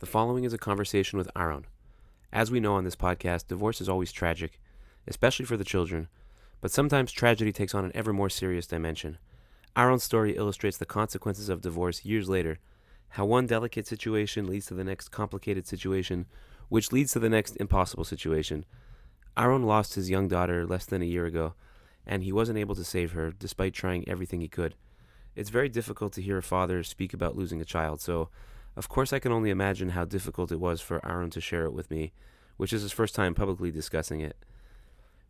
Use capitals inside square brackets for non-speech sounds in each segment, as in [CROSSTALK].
The following is a conversation with Aaron. As we know on this podcast, divorce is always tragic, especially for the children, but sometimes tragedy takes on an ever more serious dimension. Aaron's story illustrates the consequences of divorce years later, how one delicate situation leads to the next complicated situation, which leads to the next impossible situation. Aaron lost his young daughter less than a year ago, and he wasn't able to save her despite trying everything he could. It's very difficult to hear a father speak about losing a child, so of course, I can only imagine how difficult it was for Aaron to share it with me, which is his first time publicly discussing it.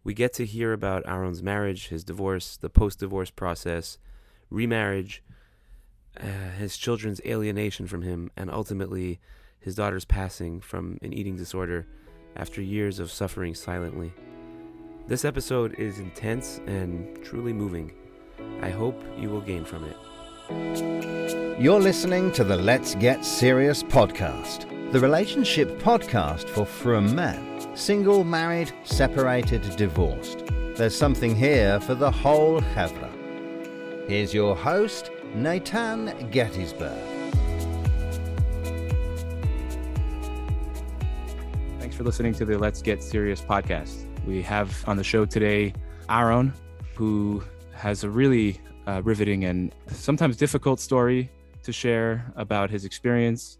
We get to hear about Aaron's marriage, his divorce, the post divorce process, remarriage, uh, his children's alienation from him, and ultimately his daughter's passing from an eating disorder after years of suffering silently. This episode is intense and truly moving. I hope you will gain from it. You're listening to the Let's Get Serious podcast, the relationship podcast for frum men, single, married, separated, divorced. There's something here for the whole chevra. Here's your host, Nathan Gettysburg. Thanks for listening to the Let's Get Serious podcast. We have on the show today Aaron, who has a really uh, riveting and sometimes difficult story to share about his experience.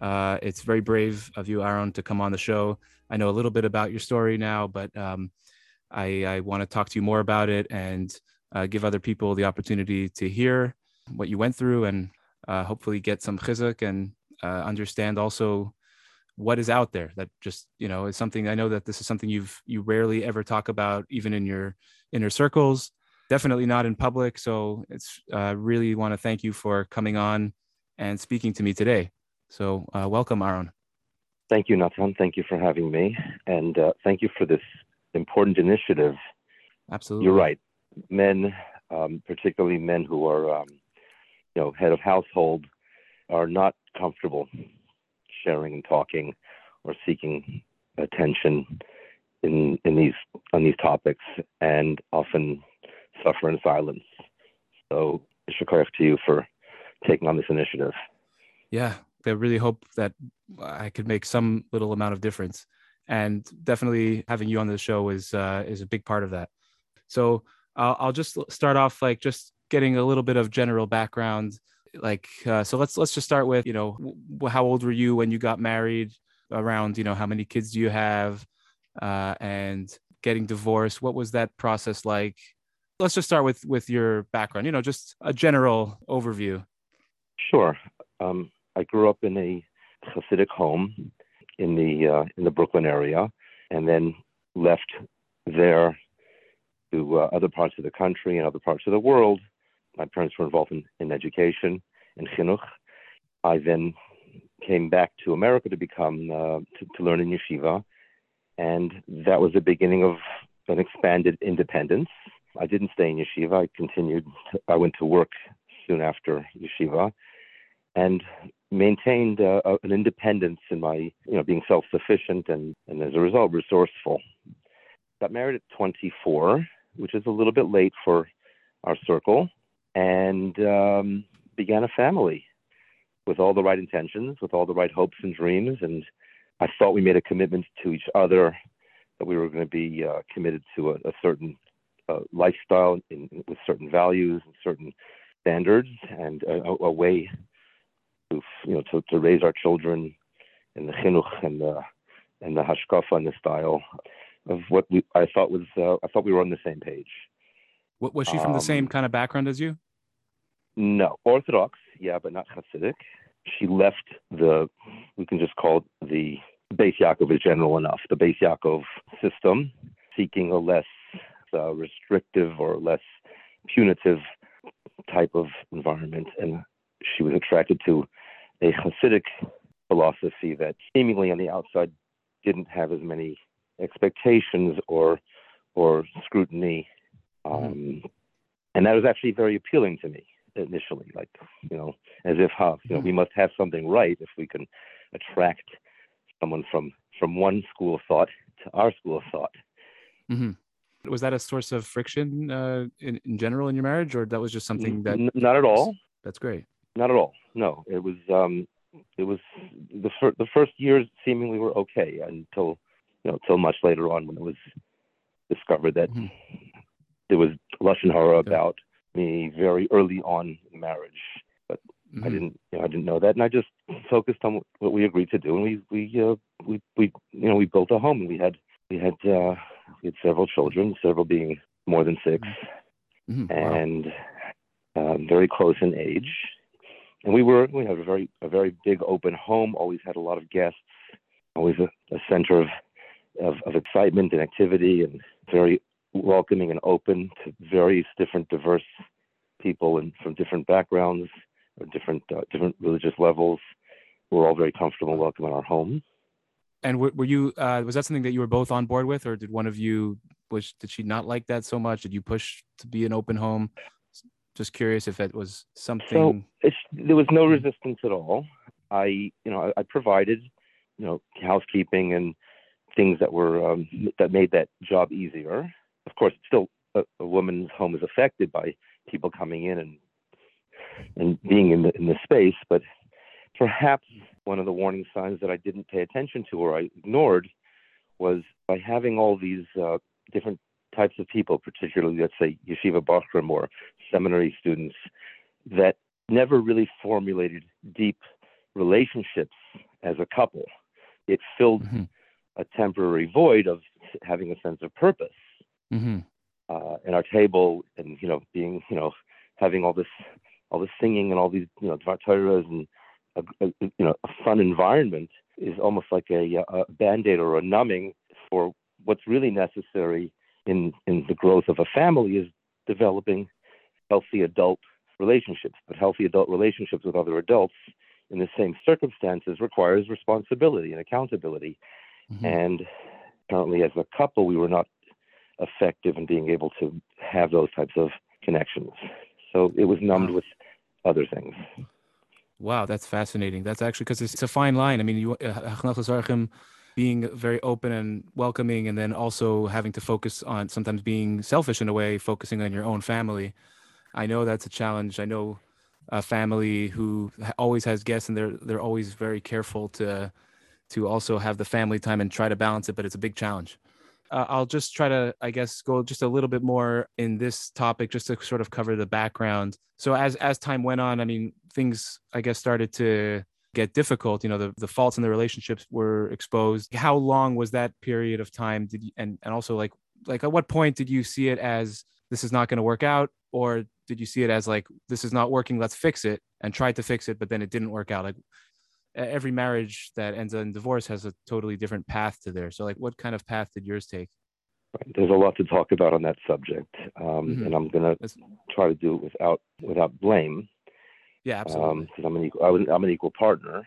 Uh, it's very brave of you, Aaron, to come on the show. I know a little bit about your story now, but um, I, I want to talk to you more about it and uh, give other people the opportunity to hear what you went through and uh, hopefully get some chizuk and uh, understand also what is out there that just you know is something i know that this is something you've you rarely ever talk about even in your inner circles definitely not in public. So it's uh, really want to thank you for coming on and speaking to me today. So uh, welcome, Aaron. Thank you, Nathan. Thank you for having me, and uh, thank you for this important initiative. Absolutely, you're right. Men, um, particularly men who are, um, you know, head of household, are not comfortable sharing and talking or seeking attention in in these on these topics, and often suffer in silence. So, shukar to you for taking on this initiative. Yeah, I really hope that I could make some little amount of difference, and definitely having you on the show is uh, is a big part of that. So uh, I'll just start off like just getting a little bit of general background. Like, uh, so let's let's just start with you know w- how old were you when you got married? Around you know how many kids do you have, uh, and getting divorced. What was that process like? Let's just start with with your background. You know, just a general overview. Sure. Um, I grew up in a Hasidic home in the uh, in the Brooklyn area, and then left there to uh, other parts of the country and other parts of the world. My parents were involved in, in education and chinuch. I then came back to America to become uh, to, to learn in yeshiva, and that was the beginning of an expanded independence I didn't stay in yeshiva. I continued. I went to work soon after yeshiva, and maintained uh, an independence in my, you know, being self-sufficient and, and as a result, resourceful. Got married at 24, which is a little bit late for our circle, and um, began a family with all the right intentions, with all the right hopes and dreams, and I thought we made a commitment to each other that we were going to be uh, committed to a, a certain uh, lifestyle in, with certain values and certain standards and a, a way to you know to, to raise our children in the chinuch and the and the hashkafa and the style of what we I thought was uh, I thought we were on the same page. What was she from um, the same um, kind of background as you? No, Orthodox, yeah, but not Hasidic. She left the we can just call it the Beis Yaakov is general enough. The Beis Yaakov system, seeking a less uh, restrictive or less punitive type of environment. And she was attracted to a Hasidic philosophy that seemingly on the outside didn't have as many expectations or or scrutiny. Um, and that was actually very appealing to me initially, like, you know, as if, huh, you know, we must have something right if we can attract someone from from one school of thought to our school of thought. Mm-hmm was that a source of friction uh, in, in general in your marriage or that was just something that N- not at all that's great not at all no it was um it was the fir- the first years seemingly were okay until you know until much later on when it was discovered that Mhm. there was lashon hara about me very early on in marriage. But I Mhm. didn't you know I didn't know that, and I just focused on what, what we agreed to do, and we we uh, we we you know we built a home, and we had we had uh, we had several children, several being more than 6 Mhm. Wow. and um, very close in age. And we were we had a very a very big open home. Always had a lot of guests. Always a, a center of, of of excitement and activity, and very welcoming and open to various different diverse people and from different backgrounds or different uh, different religious levels. We're all very comfortable and welcome in our home. And were, were you? Uh, was that something that you were both on board with, or did one of you? Was did she not like that so much? Did you push to be an open home? Just curious if it was something. it's, there was no resistance at all. I, you know, I, I provided, you know, housekeeping and things that were um, that made that job easier. Of course, still a, a woman's home is affected by people coming in and and being in the in the space, but perhaps one of the warning signs that I didn't pay attention to or I ignored was by having all these uh, different types of people, particularly let's say yeshiva bachrim or seminary students, that never really formulated deep relationships as a couple. It filled Mhm. a temporary void of having a sense of purpose. Mhm. Uh, and our table, and you know, being you know, having all this, all this singing and all these you know, Dvar Torahs and a, a, you know, a fun environment is almost like a, a band-aid or a numbing for what's really necessary in in the growth of a family is developing healthy adult relationships. But healthy adult relationships with other adults in the same circumstances requires responsibility and accountability. Mhm. And apparently, as a couple, we were not effective in being able to have those types of connections. So it was numbed with other things. Wow, that's fascinating. That's actually because it's, it's a fine line. I mean, you uh, being very open and welcoming, and then also having to focus on sometimes being selfish in a way, focusing on your own family. I know that's a challenge. I know a family who always has guests, and they're they're always very careful to to also have the family time and try to balance it, but it's a big challenge. Uh, I'll just try to, I guess, go just a little bit more in this topic, just to sort of cover the background. So as as time went on, I mean, things I guess started to get difficult. You know, the the faults in the relationships were exposed. How long was that period of time? Did you, and and also like like at what point did you see it as this is not going to work out, or did you see it as like this is not working, let's fix it, and tried to fix it, but then it didn't work out? Like every marriage that ends in divorce has a totally different path to there. So like, what kind of path did yours take? There's a lot to talk about on that subject, um, Mhm. and I'm going to That's- try to do it without without blame. Yeah, absolutely. because I'm an equal, I was, I'm an equal partner.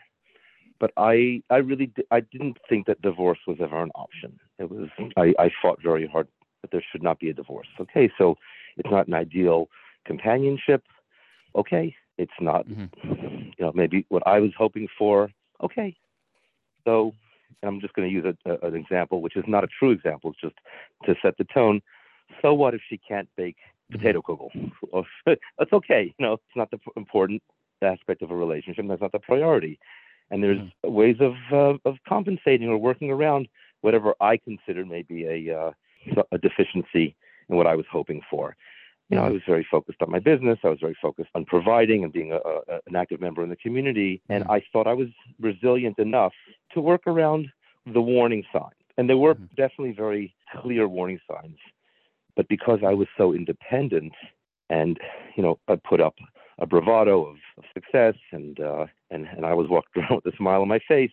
But I, I really, di- I didn't think that divorce was ever an option. It was, I, I fought very hard that there should not be a divorce. Okay, so it's not an ideal companionship. Okay, it's not, Mhm. you know, maybe what I was hoping for. Okay, so I'm just going to use a, a, an example, which is not a true example. It's just to set the tone. So what if she can't bake potato kugel? [LAUGHS] That's okay. You know, it's not the important aspect of a relationship. That's not the priority. And there's ways of uh, of compensating or working around whatever I consider may be a uh, a deficiency in what I was hoping for. You know, I was very focused on my business. I was very focused on providing and being a, a, an active member in the community. And Mhm. I thought I was resilient enough to work around the warning signs. And there were Mhm. definitely very clear warning signs. But because I was so independent and, you know, I put up a bravado of, of success and, uh, and, and I was walking [LAUGHS] around with a smile on my face,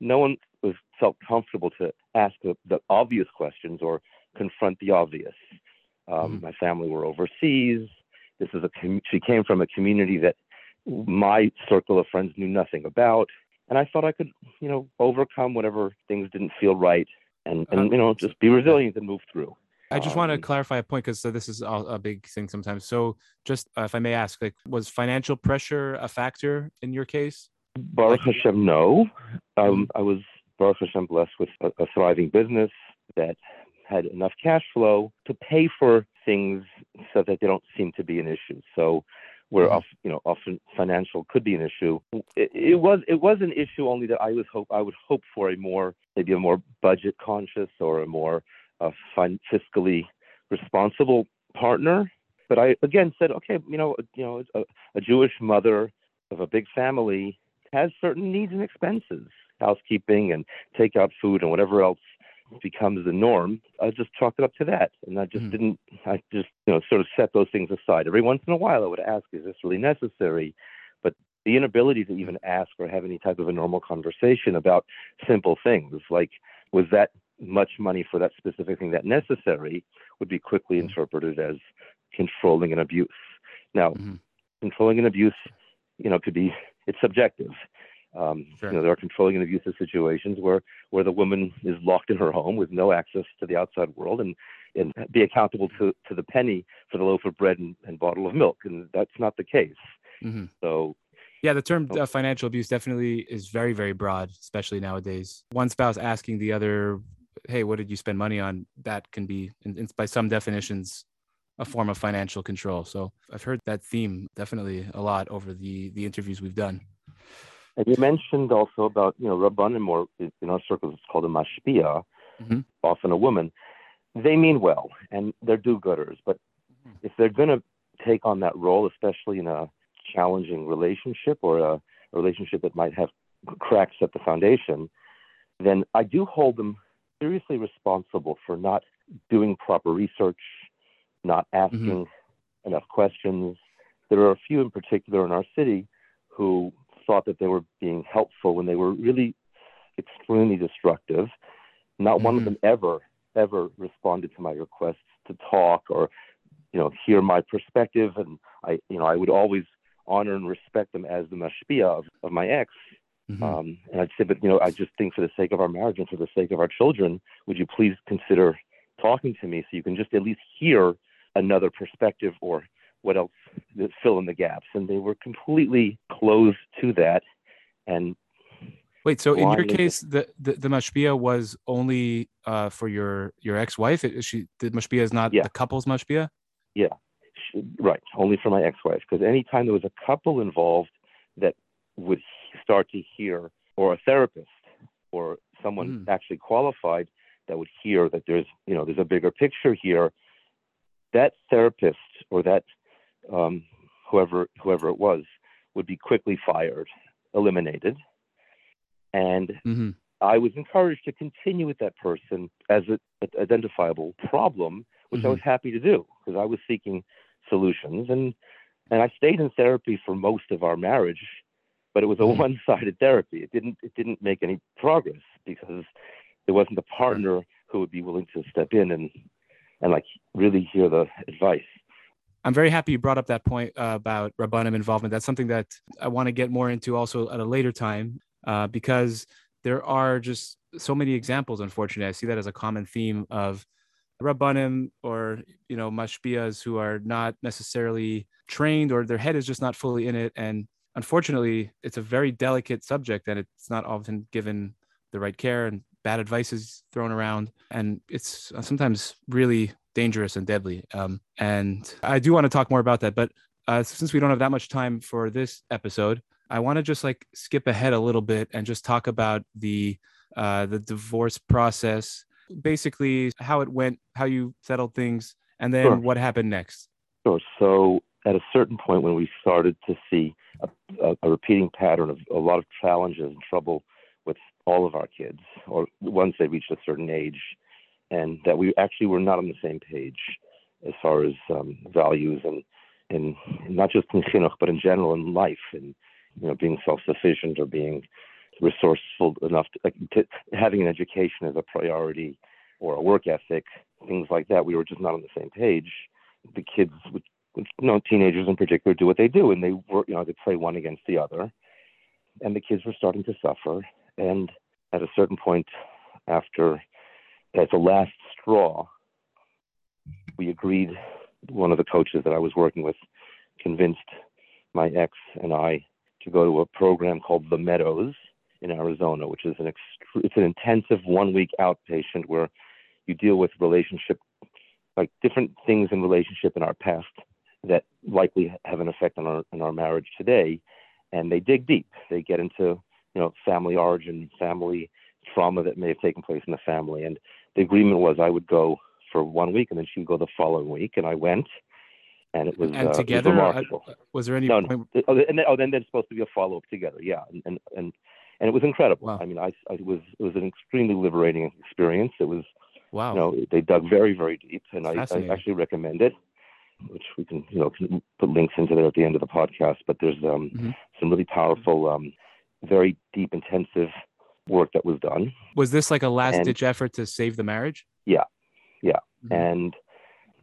no one was felt comfortable to ask the, the obvious questions or confront the obvious. Um, Mhm. My family were overseas. This is a com- she came from a community that my circle of friends knew nothing about, and I thought I could, you know, overcome whatever things didn't feel right, and and Um, you know, just be resilient and move through. I just want to Um, clarify a point because so this is a, a big thing sometimes. So, just uh, if I may ask, like, was financial pressure a factor in your case? Baruch Like- Hashem, no. Um, I was Baruch Hashem blessed with a, a thriving business that had enough cash flow to pay for things so that they don't seem to be an issue. So where Mhm. you know often financial could be an issue. It, it was it was an issue only that I was hope I would hope for a more maybe a more budget conscious or a more uh, fin- fiscally responsible partner. But I again said, okay, you know, you know, a, a Jewish mother of a big family has certain needs and expenses, housekeeping and takeout food and whatever else becomes the norm. I just chalked it up to that, and I just Mhm. didn't. I just you know sort of set those things aside. Every once in a while, I would ask, "Is this really necessary?" But the inability to even ask or have any type of a normal conversation about simple things like, "Was that much money for that specific thing that necessary?" would be quickly Mhm. interpreted as controlling and abuse. Now, Mhm. controlling and abuse, you know, could be it's subjective. Um, Sure. You know, there are controlling and abusive situations where where the woman is locked in her home with no access to the outside world and and be accountable to to the penny for the loaf of bread and, and bottle of milk, and that's not the case. Mhm. So Yeah, the term uh, financial abuse definitely is very, very broad, especially nowadays. One spouse asking the other, "Hey, what did you spend money on?" That can be, in, in- by some definitions, a form of financial control. So I've heard that theme definitely a lot over the the interviews we've done. And you mentioned also about, you know, Rabbanim, or in our circles, it's called a mashpia, Mhm. often a woman. They mean well, and they're do-gooders. But Mhm. if they're going to take on that role, especially in a challenging relationship or a, a relationship that might have cracks at the foundation, then I do hold them seriously responsible for not doing proper research, not asking enough questions. There are a few in particular in our city who thought that they were being helpful when they were really extremely destructive. Not one of Mhm. them ever, ever responded to my requests to talk or, you know, hear my perspective. And I, you know, I would always honor and respect them as the mashpia of, of my ex. Mhm. Um, and I'd say, but you know, I just think for the sake of our marriage and for the sake of our children, would you please consider talking to me so you can just at least hear another perspective or what else fill in the gaps? And they were completely closed to that. And Wait, so in your case, the the, the mashpia was only uh, for your your ex-wife. Is she the mashpia is not Yeah. the couple's mashpia. sh- right, only for my ex-wife, because anytime there was a couple involved that would start to hear, or a therapist, or someone Mm. actually qualified that would hear that there's, you know, there's a bigger picture here, that therapist or that um, whoever whoever it was would be quickly fired, eliminated, and hmm I was encouraged to continue with that person as an identifiable problem, which I was happy to do because I was seeking solutions and and I stayed in therapy for most of our marriage, but it was a Mhm. one-sided therapy. It didn't it didn't make any progress because there wasn't a partner who would be willing to step in and and like really hear the advice. I'm very happy you brought up that point uh, about Rabbanim involvement. That's something that I want to get more into also at a later time uh, because there are just so many examples. Unfortunately, I see that as a common theme of Rabbanim or you know mashpiyas who are not necessarily trained or their head is just not fully in it. And unfortunately, it's a very delicate subject and it's not often given the right care and bad advice is thrown around and it's uh, sometimes really dangerous and deadly. Um, and I do want to talk more about that, but uh, since we don't have that much time for this episode, I want to just like skip ahead a little bit and just talk about the uh, the divorce process, basically how it went, how you settled things, and then Sure. what happened next. Sure. So at a certain point, when we started to see a, a, a repeating pattern of a lot of challenges and trouble with all of our kids, or once they reached a certain age, and that we actually were not on the same page as far as um, values and and not just in chinuch, but in general in life, and you know, being self-sufficient or being resourceful enough to, to having an education as a priority or a work ethic, things like that. We were just not on the same page. The kids would you know, teenagers in particular do what they do, and they were, you know, they play one against the other, and the kids were starting to suffer. And at a certain point, after as a last straw, we agreed. One of the coaches that I was working with convinced my ex and I to go to a program called The Meadows in Arizona, which is an ext- it's an intensive one week outpatient where you deal with relationship like different things in relationship in our past that likely have an effect on our on our marriage today. And they dig deep. They get into you know family origin, family trauma that may have taken place in the family. And the agreement was I would go for one week, and then she'd go the following week, and I went. And it was, and uh, together, was uh, remarkable. was there any No, point? no. Oh, and then, oh, then there's supposed to be a follow up together. Yeah, and and and, and it was incredible. Wow. I mean, I, I it was it was an extremely liberating experience. It was Wow. you know they dug very very deep, and I, I actually recommend it, which we can you know can put links into there at the end of the podcast. But there's um Mhm. some really powerful, um, very deep, intensive work that was done, Was this like a last and- ditch effort to save the marriage? Yeah. Yeah. Mhm. and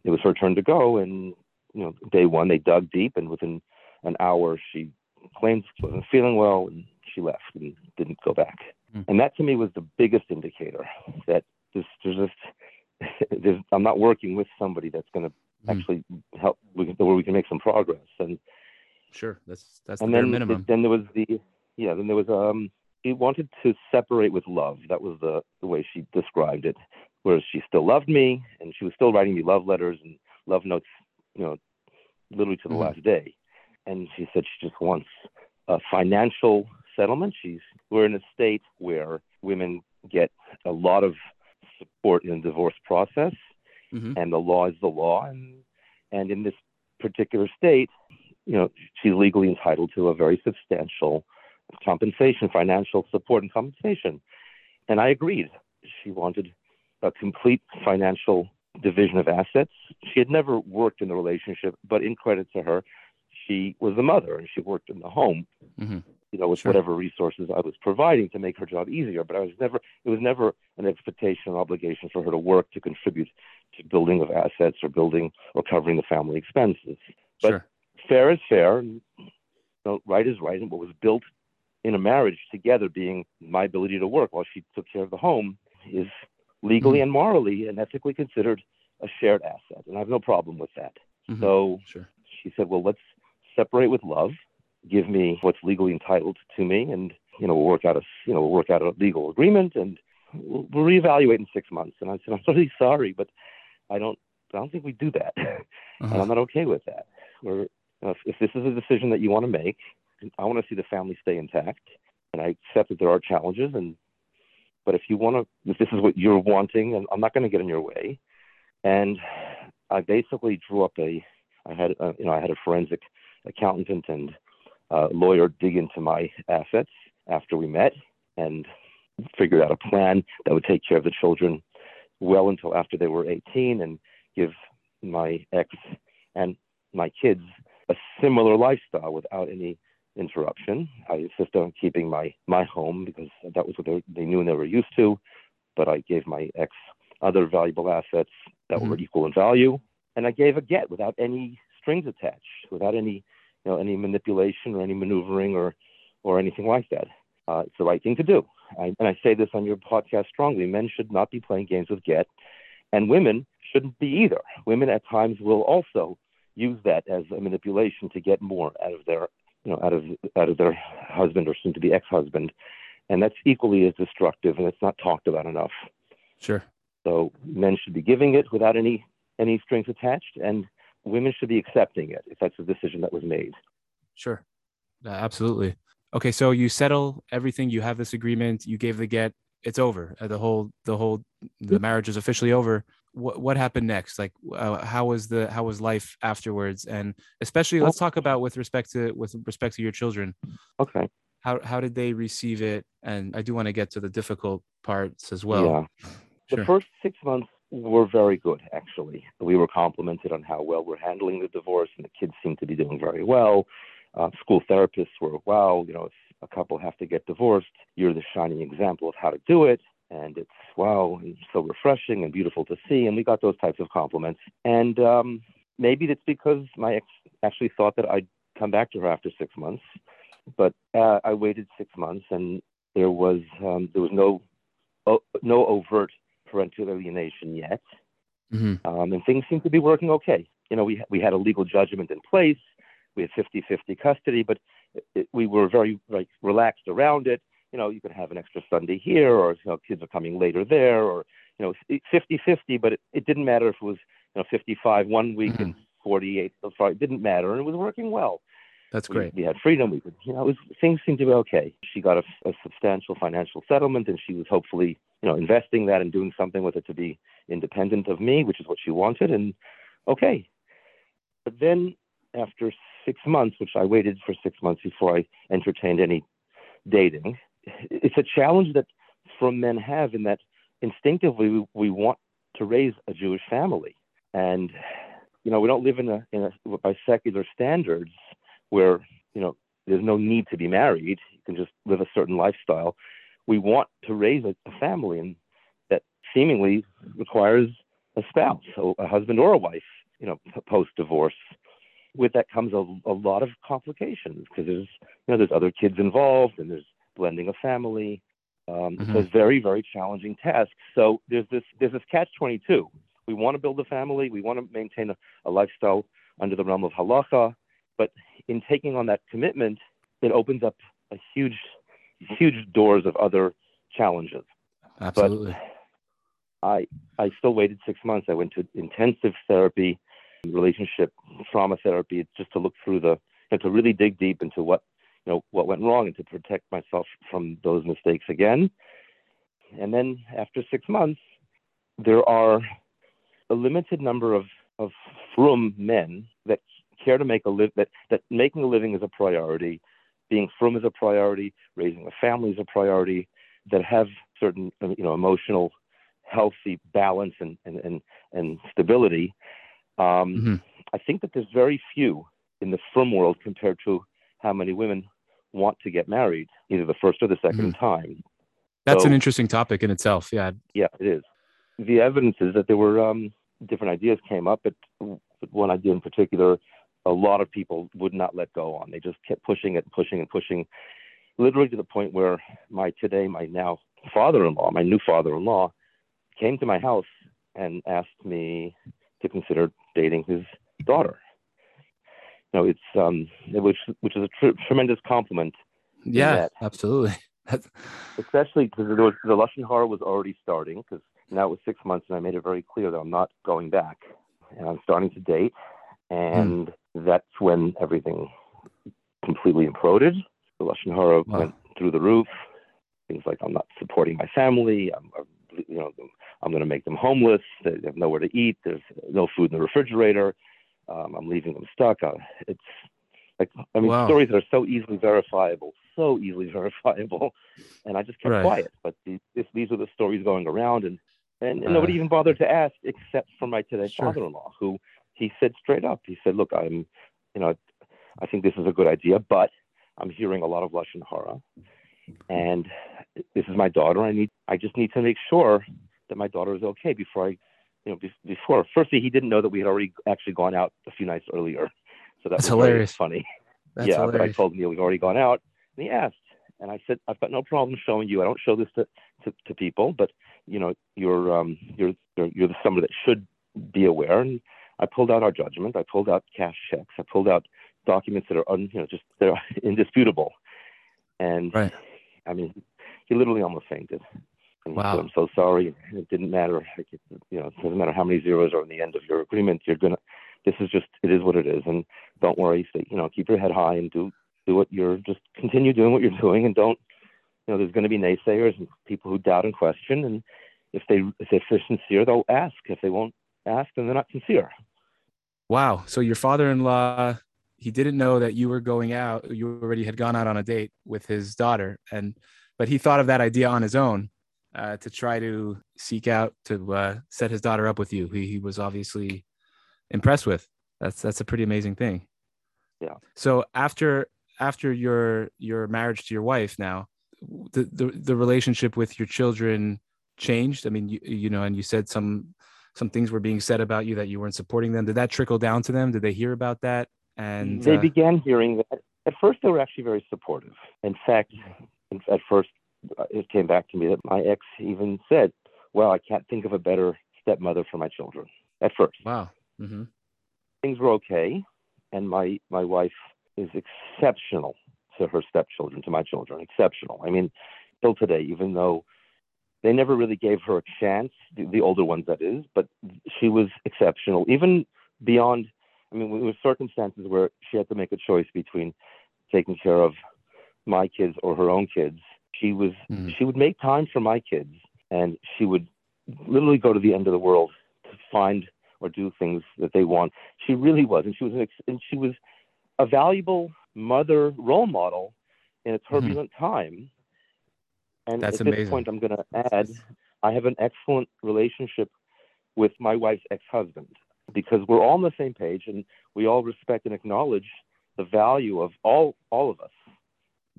it was her turn to go. And you know, day one they dug deep, and within an hour she claimed she wasn't feeling well, and she left and didn't go back. Mm. And that to me was the biggest indicator that this, there's just [LAUGHS] there's, I'm not working with somebody that's going to Mm. actually help where we can make some progress. And Sure. That's that's the and bare then minimum. then there was the yeah then there was um he wanted to separate with love. That was the the way she described it. Whereas she still loved me and she was still writing me love letters and love notes you know literally to the Mhm. last day. And she said she just wants a financial settlement. She's we're in a state where women get a lot of support in the divorce process Mhm. and the law is the law. And and in this particular state you know she's legally entitled to a very substantial compensation financial support and compensation and i agreed she wanted a complete financial division of assets she had never worked in the relationship but in credit to her she was the mother and she worked in the home Mhm. you know with Sure. whatever resources i was providing to make her job easier but i was never it was never an expectation or obligation for her to work to contribute to building of assets or building or covering the family expenses. But Sure. fair is fair, and you know, right is right, and what was built in a marriage together being my ability to work while she took care of the home is legally Mhm. and morally and ethically considered a shared asset, and I have no problem with that. Mhm. So Sure. she said, "Well, let's separate with love. Give me what's legally entitled to me, and you know, we'll work out a you know, we'll work out a legal agreement, and we'll, we'll reevaluate in six months." And I said, "I'm [LAUGHS] really sorry, but I don't, I don't think we do that, [LAUGHS] and Uh-huh. I'm not okay with that. Or you know, if, if this is a decision that you want to make, I want to see the family stay intact, and I accept that there are challenges, and but if you want to, if this is what you're wanting, and I'm not going to get in your way." And I basically drew up a, I had, uh, you know, I had a forensic accountant and uh, lawyer dig into my assets after we met and figured out a plan that would take care of the children well until after they were 18 and give my ex and my kids a similar lifestyle without any interruption. I insisted on keeping my my home because that was what they, they knew and they were used to, but I gave my ex other valuable assets that were equal in value, and I gave a get without any strings attached, without any you know any manipulation or any maneuvering or or anything like that. Uh, it's the right thing to do. I, and I say this on your podcast strongly. Men should not be playing games with get, and women shouldn't be either. Women at times will also use that as a manipulation to get more out of their you know out of out of their husband or soon to be ex-husband, and that's equally as destructive, and it's not talked about enough. Sure. So men should be giving it without any any strings attached, and women should be accepting it if that's the decision that was made. Sure. Uh, absolutely. Okay, so you settle everything. You have this agreement. You gave the get. It's over. Uh, the whole, the whole, the marriage is officially over. What what happened next? Like, uh, how was the how was life afterwards? And especially, let's talk about with respect to with respect to your children. Okay. How how did they receive it? And I do want to get to the difficult parts as well. yeah. The first six months were very good, actually. We were complimented on how well we're handling the divorce, and the kids seem to be doing very well. Uh, school therapists were, wow, you know, if a couple have to get divorced, you're the shining example of how to do it. And it's, wow, and so refreshing and beautiful to see. And we got those types of compliments. And um, maybe it's because my ex actually thought that I'd come back to her after six months. But uh, I waited six months, and there was um, there was no o- no overt parental alienation yet, Mhm. um, and things seem to be working okay. You know, we we had a legal judgment in place. We had 50-50 custody, but it, it, we were very like relaxed around it. You know, you could have an extra Sunday here, or you know, kids are coming later there, or you know, 50-50. But it, it didn't matter if it was you know 55 one week and mm-hmm. 48. So it didn't matter, and it was working well. That's great. We, we had freedom. We could, you know, it was, things seemed to be okay. She got a, a substantial financial settlement, and she was hopefully, you know, investing that and doing something with it to be independent of me, which is what she wanted. And okay, but then after six months, which I waited for six months before I entertained any dating, it's a challenge that frum men have in that instinctively we, we want to raise a Jewish family, and you know we don't live in a, in a by secular standards where you know there's no need to be married. You can just live a certain lifestyle. We want to raise a, a family, and that seemingly requires a spouse, a husband or a wife. You know, post divorce. With that comes a, a lot of complications because there's you know there's other kids involved and there's blending a family. Um, mm-hmm. So it's very very challenging task. So there's this there's this catch twenty two. We want to build a family. We want to maintain a, a lifestyle under the realm of halacha but in taking on that commitment, it opens up a huge, huge doors of other challenges. Absolutely. But I I still waited six months. I went to intensive therapy, relationship trauma therapy, just to look through the and to really dig deep into what you know what went wrong and to protect myself from those mistakes again. And then after six months, there are a limited number of of frum men that care to make a live that that making a living is a priority, being frum is a priority, raising a family is a priority, that have certain you know emotional, healthy balance and and and, and stability. Um, mm-hmm. I think that there's very few in the frum world compared to how many women want to get married, either the first or the 2nd mm-hmm. time. That's so, an interesting topic in itself. Yeah. Yeah, it is. The evidence is that there were um, different ideas came up, but one idea in particular a lot of people would not let go on. They just kept pushing it, and pushing and pushing, literally to the point where my today, my now father-in-law, my new father-in-law, came to my house and asked me to consider dating his daughter. Know, it's um, which which is a tr- tremendous compliment. Yeah, absolutely. [LAUGHS] especially because the, the lashon hara was already starting because now it was six months and I made it very clear that I'm not going back and I'm starting to date and. Mm that's when everything completely imploded. The Lashon Hara wow. went through the roof. Things like I'm not supporting my family. I'm, you know, I'm going to make them homeless. They have nowhere to eat. There's no food in the refrigerator. Um, I'm leaving them stuck. Uh, it's like I mean, wow. stories that are so easily verifiable, so easily [LAUGHS] verifiable, and I just kept right. quiet. But these, these are the stories going around, and and, and uh, nobody even bothered to ask, except for my today sure. father-in-law, who he said straight up, he said, "Look, I'm, you know, I think this is a good idea, but I'm hearing a lot of lashon hara, and this is my daughter. I need, I just need to make sure that my daughter is okay before I, you know, before. Firstly, he didn't know that we had already actually gone out a few nights earlier, so that That's was hilarious. funny. That's yeah, hilarious. but I told him, yeah, we've already gone out, and he asked, and I said, I've got no problem showing you. I don't show this to, to, to people, but you know, you're um, you're you're, you're someone that should be aware. And I pulled out our judgment. I pulled out cash checks. I pulled out documents that are un, you know just they're [LAUGHS] indisputable. And right. I mean, he literally almost fainted. And wow. I'm so sorry. It didn't matter. You know, it doesn't matter how many zeros are in the end of your agreement. You're gonna. This is just. It is what it is. And don't worry. Stay, you know, keep your head high and do do what you're. Just continue doing what you're doing, and don't. You know, there's going to be naysayers and people who doubt and question. And if they if they're sincere, they'll ask. If they won't ask, then they're not sincere. Wow. So your father-in-law, he didn't know that you were going out. You already had gone out on a date with his daughter, and but he thought of that idea on his own uh, to try to seek out to uh, set his daughter up with you. He, he was obviously impressed with. That's that's a pretty amazing thing. Yeah. So after after your your marriage to your wife now, the the, the relationship with your children changed. I mean, you you know, and you said some some things were being said about you that you weren't supporting them. Did that trickle down to them? Did they hear about that? And they uh, began hearing that. At first, they were actually very supportive. In fact, at first, it came back to me that my ex even said, "Well, I can't think of a better stepmother for my children." At first, wow, mm-hmm. things were okay, and my my wife is exceptional to her stepchildren, to my children, exceptional. I mean, till today, even though they never really gave her a chance, the, the older ones that is, but she was exceptional, even beyond. I I mean, there were circumstances where she had to make a choice between taking care of my kids or her own kids. She was Mhm. she would make time for my kids, and she would literally go to the end of the world to find or do things that they want. She really was, and she was an ex- and she was a valuable mother role model in a turbulent time. And Mm-hmm. That's at amazing. this point, I'm going to add, I have an excellent relationship with my wife's ex-husband because we're all on the same page and we all respect and acknowledge the value of all all of us.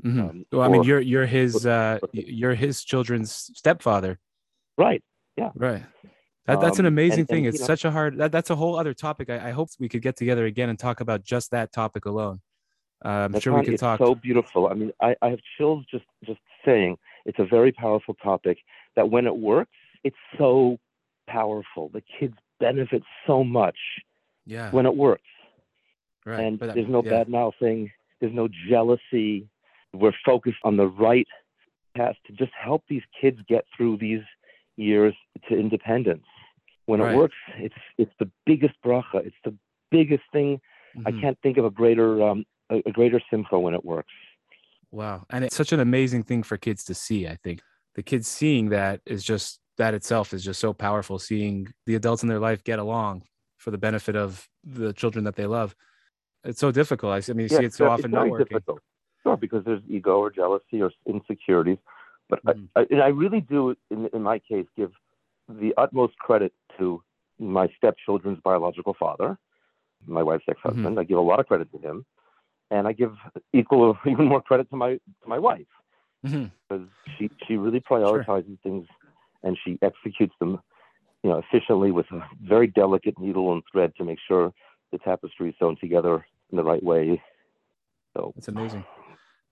Mhm. Um, well, I mean, you're you're his uh, you're his children's stepfather, Right. Yeah, right? That, that's an Um, amazing and- thing. and, it's know- such a hard. That, that's a whole other topic. I, I hope we could get together again and talk about just that topic alone. Uh, I'm sure we could talk. so beautiful. I mean, I, I have chills just just saying it's a very powerful topic. That when it works, it's so powerful. The kids benefit so much yeah, when it works, right. and uh, there's no yeah. bad mouthing. There's no jealousy. We're focused on the right path to just help these kids get through these years to independence. When Right. it works, it's it's the biggest bracha. It's the biggest thing. I Mhm. can't think of a greater um, a, a greater simcha when it works. Wow. And it's such an amazing thing for kids to see, I think. The kids seeing that is just that itself is just so powerful, seeing the adults in their life get along for the benefit of the children that they love. It's so difficult. I mean, you see it it's so often not working. difficult. Sure, because there's ego or jealousy or insecurities. But Mhm. I, I, I really do, in, in my case, give the utmost credit to my stepchildren's biological father, my wife's ex-husband. Mm-hmm. I give a lot of credit to him, and I give equal, or [LAUGHS] even more credit to my to my wife Mhm. because she she really prioritizes things and she executes them, you know, efficiently with a very delicate needle and thread to make sure the tapestry is sewn together in the right way. So it's amazing.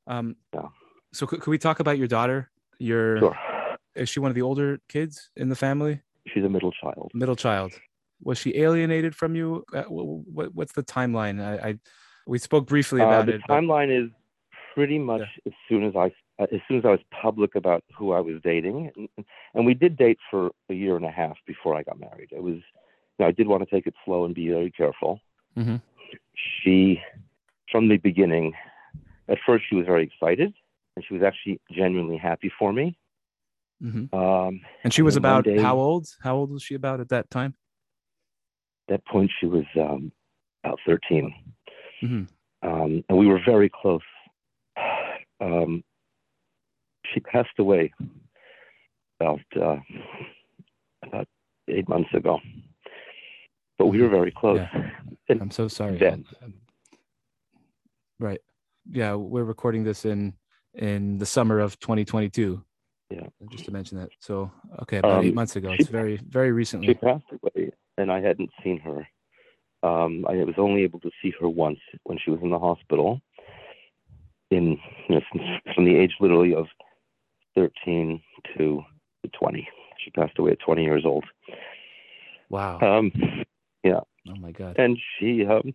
Um, Yeah. So could, could we talk about your daughter? Your sure, is she one of the older kids in the family? she's a middle child. Middle child. Was she alienated from you? Uh, wh- wh- what's the timeline? I, I we spoke briefly Uh, about the it. but- timeline is pretty much as soon as I uh, as soon as I was public about who I was dating, and, and we did date for a year and a half before I got married. It was, you know, I did want to take it slow and be very careful. Mhm. She, from the beginning, at first she was very excited, and she was actually genuinely happy for me. Mhm. Um, And she was about day- how old? How old was she about at that time? at that point, she was um, about 13. Mhm. um, and we were very close. Um, she passed away about uh, about eight months ago, but we were very close. And I'm so sorry. Then. Right. Yeah, we're recording this in in the summer of 2022. Yeah. Just to mention that. So okay, about eight Um, months ago. It's very very recently. she passed away, and I hadn't seen her. Um, I was only able to see her once when she was in the hospital. In you know, since- from the age literally of 13 to 20. She passed away at 20 years old. Wow. Um, yeah. oh my god. and she um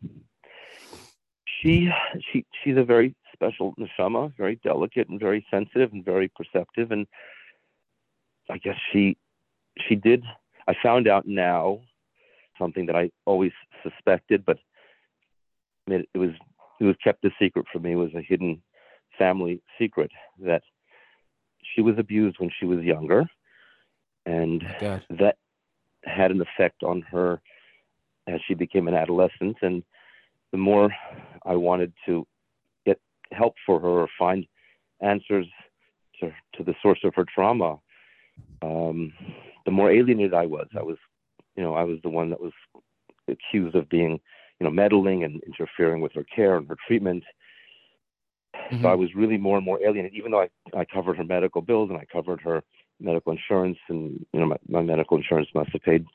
she she she's a very special neshama, very delicate and very sensitive and very perceptive. And I guess she she did I found out now something that I always suspected but it, it was it was kept a secret from me. It was a hidden family secret that she was abused when she was younger. And Oh that had an effect on her as she became an adolescent. And the more i wanted to get help for her or find answers to, to the source of her trauma um, the more alienated i was i was you know i was the one that was accused of being you know meddling and interfering with her care and her treatment Mhm. so i was really more and more alienated even though I, I covered her medical bills and i covered her medical insurance and you know my, my medical insurance must have paid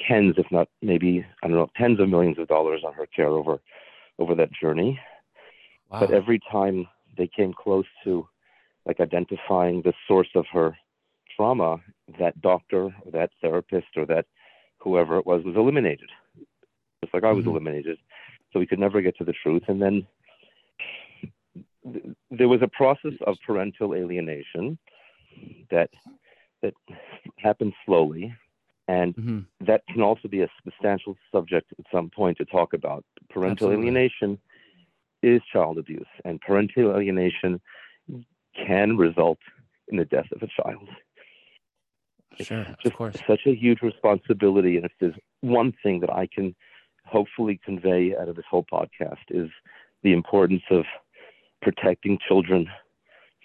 tens if not maybe i don't know tens of millions of dollars on her care over over that journey. Wow. but every time they came close to like identifying the source of her trauma that doctor or that therapist or that whoever it was was eliminated. Just like i was Mhm. eliminated. So we could never get to the truth. And then th- there was a process of parental alienation that that happened slowly and Mhm. that can also be a substantial subject at some point to talk about Parental Absolutely. alienation is child abuse, and parental alienation can result in the death of a child. It's Sure, of course. such a huge responsibility. And if there's one thing that I can hopefully convey out of this whole podcast is the importance of protecting children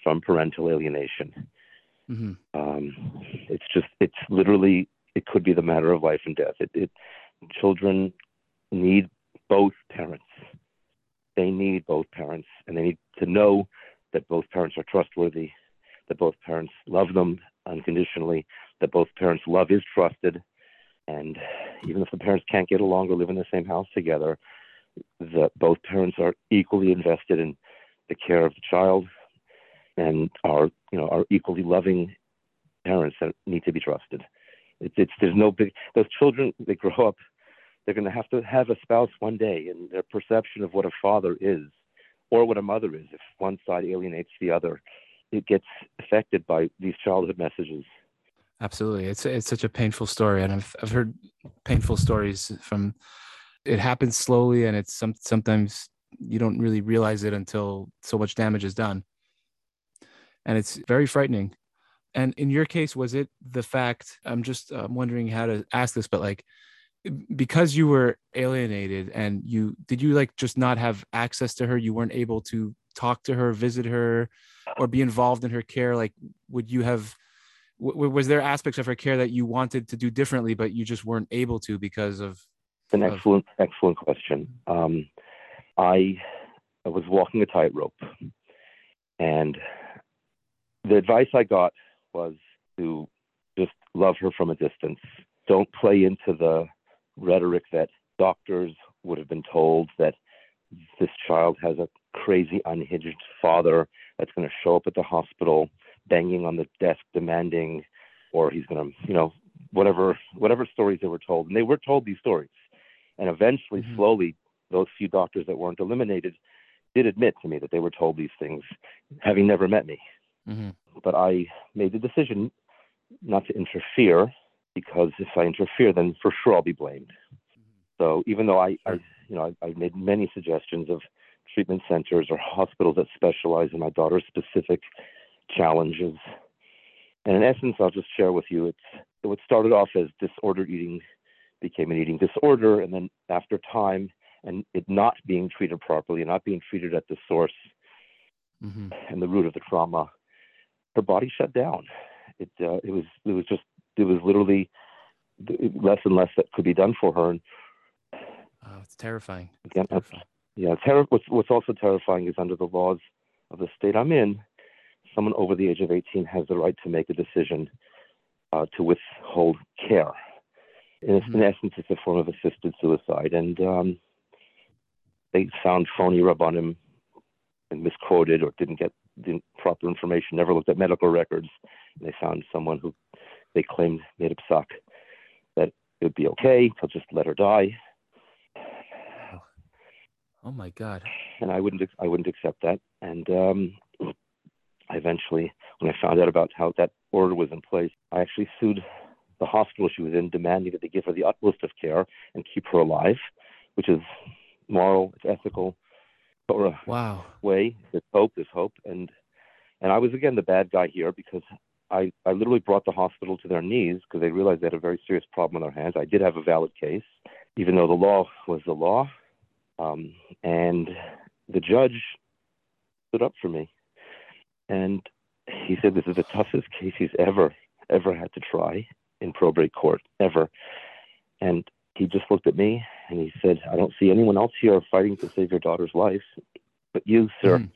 from parental alienation. hmm Um, it's just, it's literally, it could be the matter of life and death. It, it, children need both parents. They need both parents, and they need to know that both parents are trustworthy, that both parents love them unconditionally, that both parents' love is trusted, and even if the parents can't get along or live in the same house together, that both parents are equally invested in the care of the child and are you know are equally loving parents that need to be trusted. It's, it's there's no big those children they grow up they're going to have to have a spouse one day and their perception of what a father is or what a mother is if one side alienates the other it gets affected by these childhood messages Absolutely. It's it's such a painful story. And I've I've heard painful stories from it happens slowly and it's some sometimes you don't really realize it until so much damage is done. And it's very frightening. And in your case, was it the fact I'm just I'm wondering how to ask this, but like because you were alienated and you did you like just not have access to her? You weren't able to talk to her, visit her, or be involved in her care? Like, would you have w- was there aspects of her care that you wanted to do differently but you just weren't able to because of an Of- excellent, excellent question. Um, I, I was walking a tightrope, and the advice I got was to just love her from a distance. Don't play into the rhetoric that doctors would have been told that this child has a crazy, unhinged father that's going to show up at the hospital banging on the desk demanding or he's going to you know whatever whatever stories they were told and they were told these stories and eventually Mhm. slowly those few doctors that weren't eliminated did admit to me that they were told these things having never met me Mhm. but i made the decision not to interfere because if i interfere then for sure i'll be blamed so even though i, I you know I, I made many suggestions of treatment centers or hospitals that specialize in my daughter's specific challenges and in essence i'll just share with you it's what started off as disordered eating became an eating disorder and then after time and it not being treated properly and not being treated at the source Mhm. and the root of the trauma her body shut down. It uh, it was it was just it was literally less and less that could be done for her. And oh it's terrifying. Again uh, terrifying. yeah terror what's, what's also terrifying is under the laws of the state i'm in someone over the age of 18 has the right to make a decision uh, to withhold care. In, in Mhm. essence it's a form of assisted suicide. And um, they found phony rabbanim and misquoted or didn't get the proper information never looked at medical records and they found someone who they claimed made a psak that it would be okay to just let her die oh my god and I wouldn't I wouldn't accept that. And um, I eventually, when I found out about how that order was in place, I actually sued the hospital she was in, demanding that they give her the utmost of care and keep her alive, which is moral, it's ethical, Torah wow way. There's hope, there's hope, and and I was again the bad guy here because I I literally brought the hospital to their knees because they realized they had a very serious problem on their hands. I did have a valid case, even though the law was the law, um, and the judge stood up for me, and he said this is the toughest case he's ever ever had to try in probate court ever, and he just looked at me and he said, I don't see anyone else here fighting to save your daughter's life but you, sir, Mhm.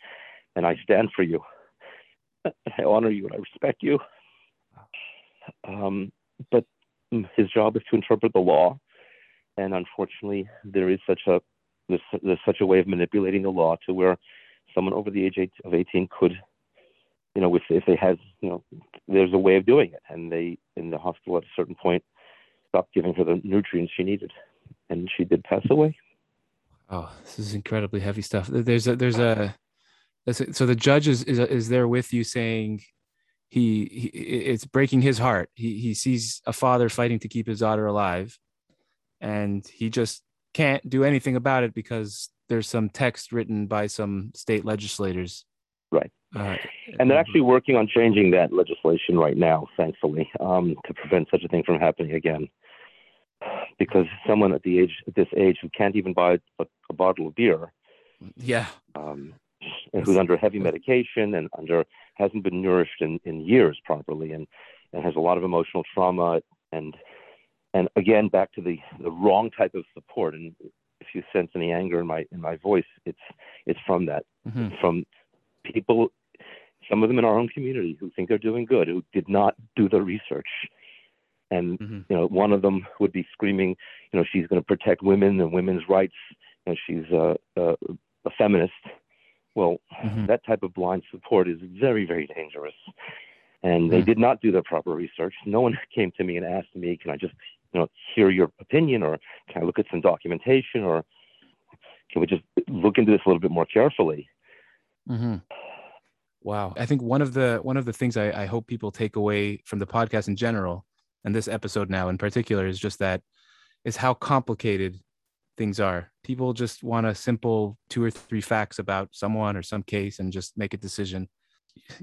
and I stand for you. [LAUGHS] I honor you and I respect you. Um, but his job is to interpret the law, and unfortunately, there is such a there's, there's such a way of manipulating the law to where someone over the age eight, of 18 could, you know, if if they have, you know, there's a way of doing it, and they in the hospital at a certain point stopped giving her the nutrients she needed, and she did pass away. oh this is incredibly heavy stuff there's a there's a so the judge is is, is there with you saying he, he it's breaking his heart he he sees a father fighting to keep his daughter alive and he just can't do anything about it because there's some text written by some state legislators. Right. Uh, And they're actually working on changing that legislation right now, thankfully, um, to prevent such a thing from happening again. Because someone at the age at this age who can't even buy a, a bottle of beer, yeah. um, and who's under heavy medication and under hasn't been nourished in, in years properly, and, and has a lot of emotional trauma, and and again back to the, the wrong type of support. And if you sense any anger in my in my voice, it's it's from that Mhm. from people, some of them in our own community who think they're doing good, who did not do the research. And Mhm. you know, one of them would be screaming, you know, she's going to protect women and women's rights, and she's a, a, a feminist. Well, Mhm. that type of blind support is very, very dangerous. And they did not do their proper research. No one [LAUGHS] came to me and asked me, "Can I just, you know, hear your opinion, or can I look at some documentation, or can we just look into this a little bit more carefully?" Hmm Wow. I think one of the one of the things I, I hope people take away from the podcast in general, and this episode now in particular, is just that is how complicated things are. People just want a simple two or three facts about someone or some case and just make a decision.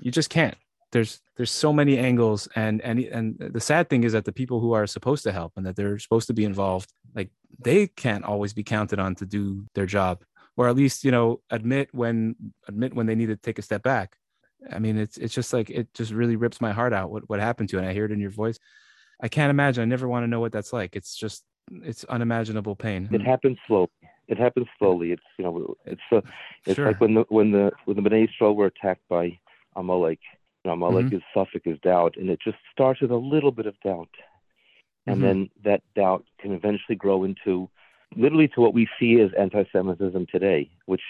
You just can't. There's there's so many angles and and and the sad thing is that the people who are supposed to help and that they're supposed to be involved, like they can't always be counted on to do their job or at least you know admit when admit when they need to take a step back i mean it's it's just like it just really rips my heart out what, what happened to you and i hear it in your voice i can't imagine i never want to know what that's like it's just it's unimaginable pain It happens slowly. It happens slowly. It's you know, it's uh, it's Sure. like when the when the when the Bnei Israel were attacked by Amalek. You know, Amalek Mhm. is safek is doubt, and it just starts with a little bit of doubt, and Mhm. then that doubt can eventually grow into literally to what we see as anti-Semitism today, which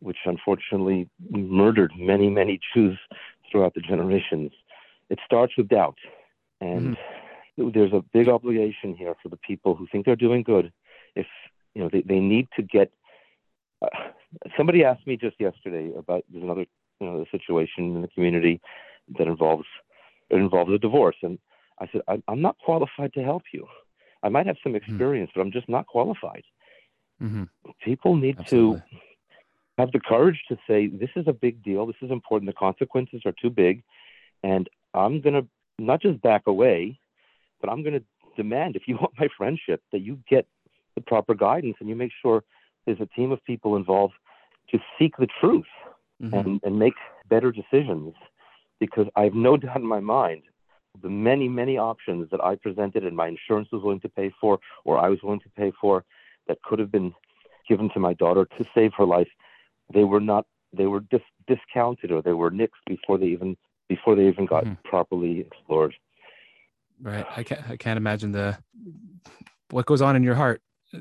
which unfortunately murdered many many Jews throughout the generations. It starts with doubt, and there's a big obligation here for the people who think they're doing good. If you know, they, they need to get. Uh, somebody asked me just yesterday about there's another you know situation in the community that involves it involves a divorce, and I said I'm not qualified to help you. I might have some experience, but I'm just not qualified. Mhm. People need Absolutely. to have the courage to say this is a big deal. This is important. The consequences are too big, and I'm gonna not just back away, but I'm gonna demand if you want my friendship that you get the proper guidance and you make sure there's a team of people involved to seek the truth Mhm. and, and make better decisions because I have no doubt in my mind the many, many options that I presented and my insurance was willing to pay for or I was willing to pay for that could have been given to my daughter to save her life, they were not they were dis- discounted or they were nixed before they even before they even got Mhm. properly explored. right i can't i can't imagine the what goes on in your heart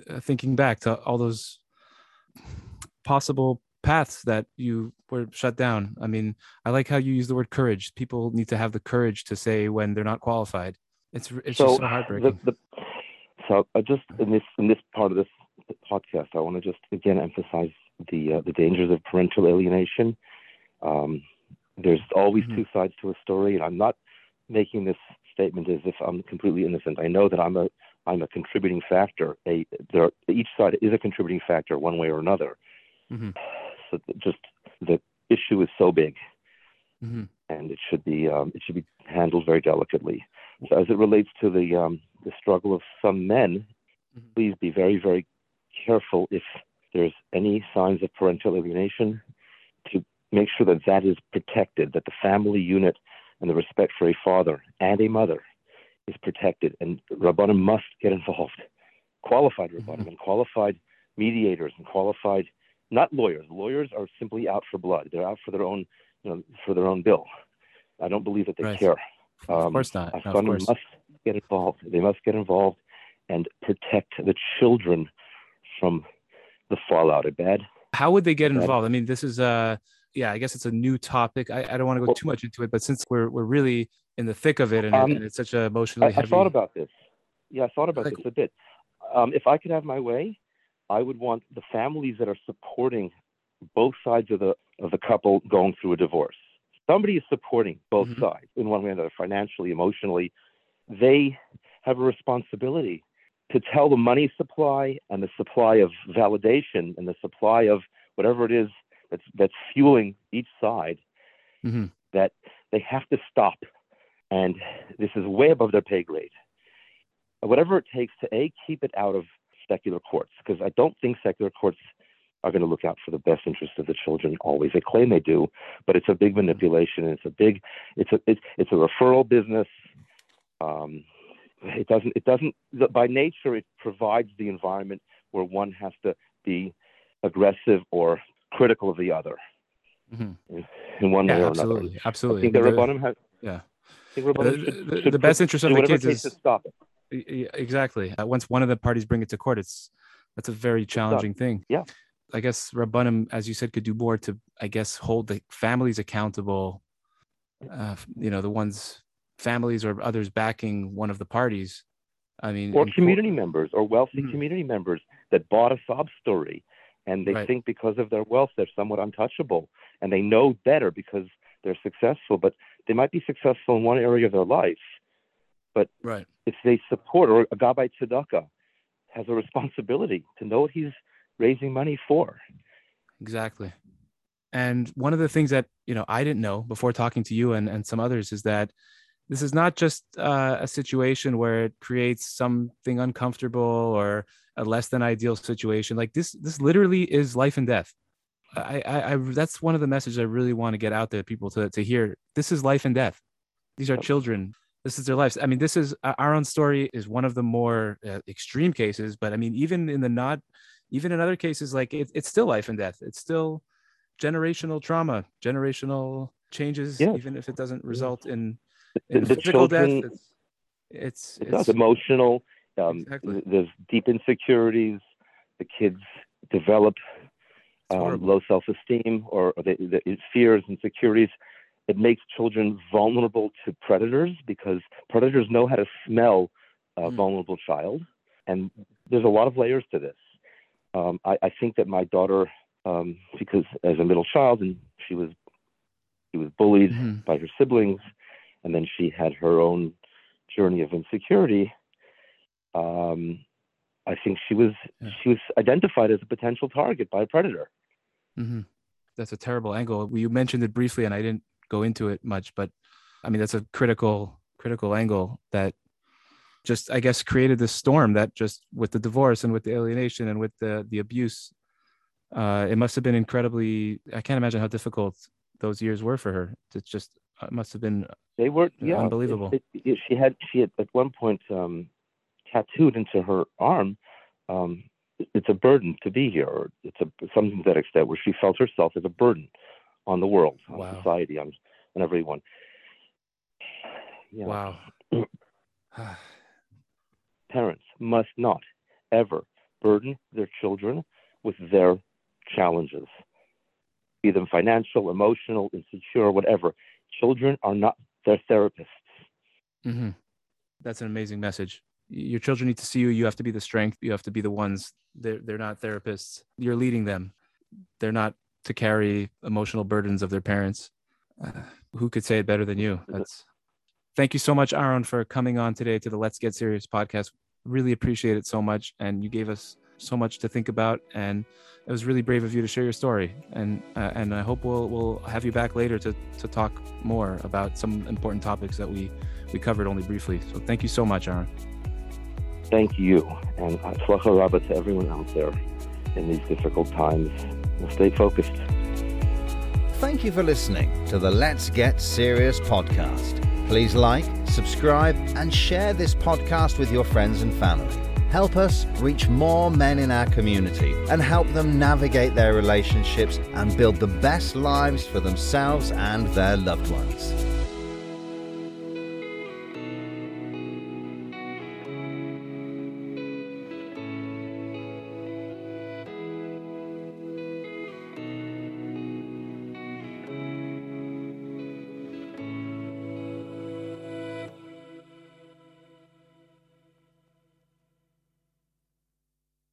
uh, thinking back to all those possible paths that you were shut down i mean i like how you use the word courage people need to have the courage to say when they're not qualified it's it's just so heartbreaking The, the, so I just in this in this part of this podcast, I want to just again emphasize the uh, the dangers of parental alienation. Um, there's always Mhm. two sides to a story, and I'm not making this statement as if I'm completely innocent. I know that I'm a I'm a contributing factor. A there each side is a contributing factor one way or another. Mhm. So just the issue is so big Mhm. and it should be um, it should be handled very delicately. So as it relates to the um, the struggle of some men, Mhm. please be very very careful if there's any signs of parental alienation to make sure that that is protected, that the family unit and the respect for a father and a mother is protected, and rabbanim must get involved, qualified rabbanim and qualified mediators and qualified not lawyers. Lawyers are simply out for blood. They're out for their own you know, for their own bill. I don't believe that they Right. care. of Um, course not no, of course must get involved. They must get involved and protect the children from the fallout. of bad. how would they get involved i mean this is a yeah i guess it's a new topic i, I don't want to go Well- too much into it but since we're we're really in the thick of it and, Um, and it's such a I, emotionally I heavy thought about this. Yeah, I thought about Like- this a bit. Um, if I could have my way, I would want the families that are supporting both sides of the of the couple going through a divorce. Somebody is supporting both Mhm. sides in one way or another, financially, emotionally. They have a responsibility to tell the money supply and the supply of validation and the supply of whatever it is that's that's fueling each side mm-hmm. that they have to stop and this is way above their pay grade whatever it takes to a keep it out of secular courts because i don't think secular courts are going to look out for the best interest of the children always they claim they do but it's a big manipulation and it's a big it's a it's, it's a referral business um, it doesn't it doesn't by nature it provides the environment where one has to be aggressive or critical of the other mm-hmm. in, one yeah, way or absolutely, another. Absolutely, I think the, the Rabbanim have yeah. I think the, should, the, should the best interest of the kids is to stop it. Exactly. Uh, once one of the parties bring it to court, it's that's a very challenging thing. Yeah. I guess Rabbanim, as you said, could do more to, I guess, hold the families accountable. Uh, you know, the ones families or others backing one of the parties. I mean, or community court. members or wealthy mm-hmm. community members that bought a sob story and they right. think because of their wealth they're somewhat untouchable and they know better because they're successful, but they might be successful in one area of their life. But right. if they support or a Gabbai Tzedakah has a responsibility to know what he's raising money for. Exactly. And one of the things that you know I didn't know before talking to you and, and some others is that this is not just uh, a situation where it creates something uncomfortable or a less than ideal situation like this this literally is life and death I, I, I that's one of the messages i really want to get out there people to, to hear this is life and death these are children this is their lives i mean this is our own story is one of the more uh, extreme cases but i mean even in the not even in other cases like it, it's still life and death it's still generational trauma generational changes yes. even if it doesn't result in the, the children, death, it's, it's, it's emotional. Um, exactly. There's deep insecurities. The kids develop um, low self-esteem or, or the, the fears, and insecurities. It makes children vulnerable to predators because predators know how to smell a mm. vulnerable child, and there's a lot of layers to this. Um, I, I, think that my daughter, um, because as a middle child, and she was she was bullied mm-hmm. by her siblings, and then she had her own journey of insecurity. Um, I think she was yeah. she was identified as a potential target by a predator. Mm-hmm. That's a terrible angle. You mentioned it briefly, and I didn't go into it much, but I mean that's a critical critical angle that just I guess created this storm that just with the divorce and with the alienation and with the the abuse. Uh, it must have been incredibly. I can't imagine how difficult those years were for her. It just it must have been they were yeah, unbelievable. It, it, it, she had she had at one point um, tattooed into her arm. Um, it's a burden to be here, or it's a something to that extent where she felt herself as a burden on the world, on wow. society, on, on everyone. Yeah. Wow. [SIGHS] Parents must not ever burden their children with their challenges, be them financial, emotional, insecure, whatever. Children are not their therapists. Mm-hmm. That's an amazing message. Your children need to see you. You have to be the strength. You have to be the ones. They're they're not therapists. You're leading them. They're not to carry emotional burdens of their parents. Uh, who could say it better than you? That's. Thank you so much, Aaron, for coming on today to the Let's Get Serious podcast. Really appreciate it so much, and you gave us so much to think about, and it was really brave of you to share your story. And uh, and I hope we'll we'll have you back later to to talk more about some important topics that we we covered only briefly. So thank you so much, Aaron. Thank you, and tzlacha rabba to everyone out there in these difficult times. Stay focused. Thank you for listening to the Let's Get Serious podcast. Please like, subscribe, and share this podcast with your friends and family. Help us reach more men in our community and help them navigate their relationships and build the best lives for themselves and their loved ones.